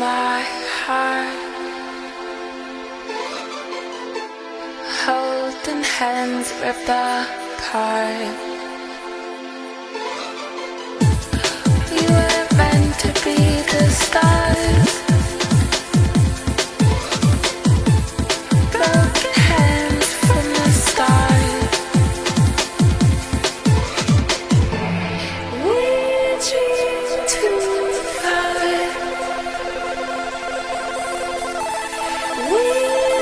my heart. Holding hands ripped apart. We were meant to be the stars. Broken hands from the start. We dream too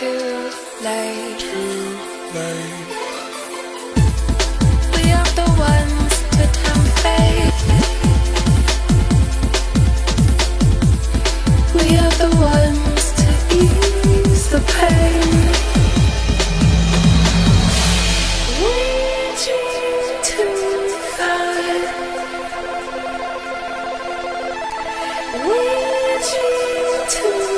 Too late. We are the ones to tempt fate. We are the ones to ease the pain. Too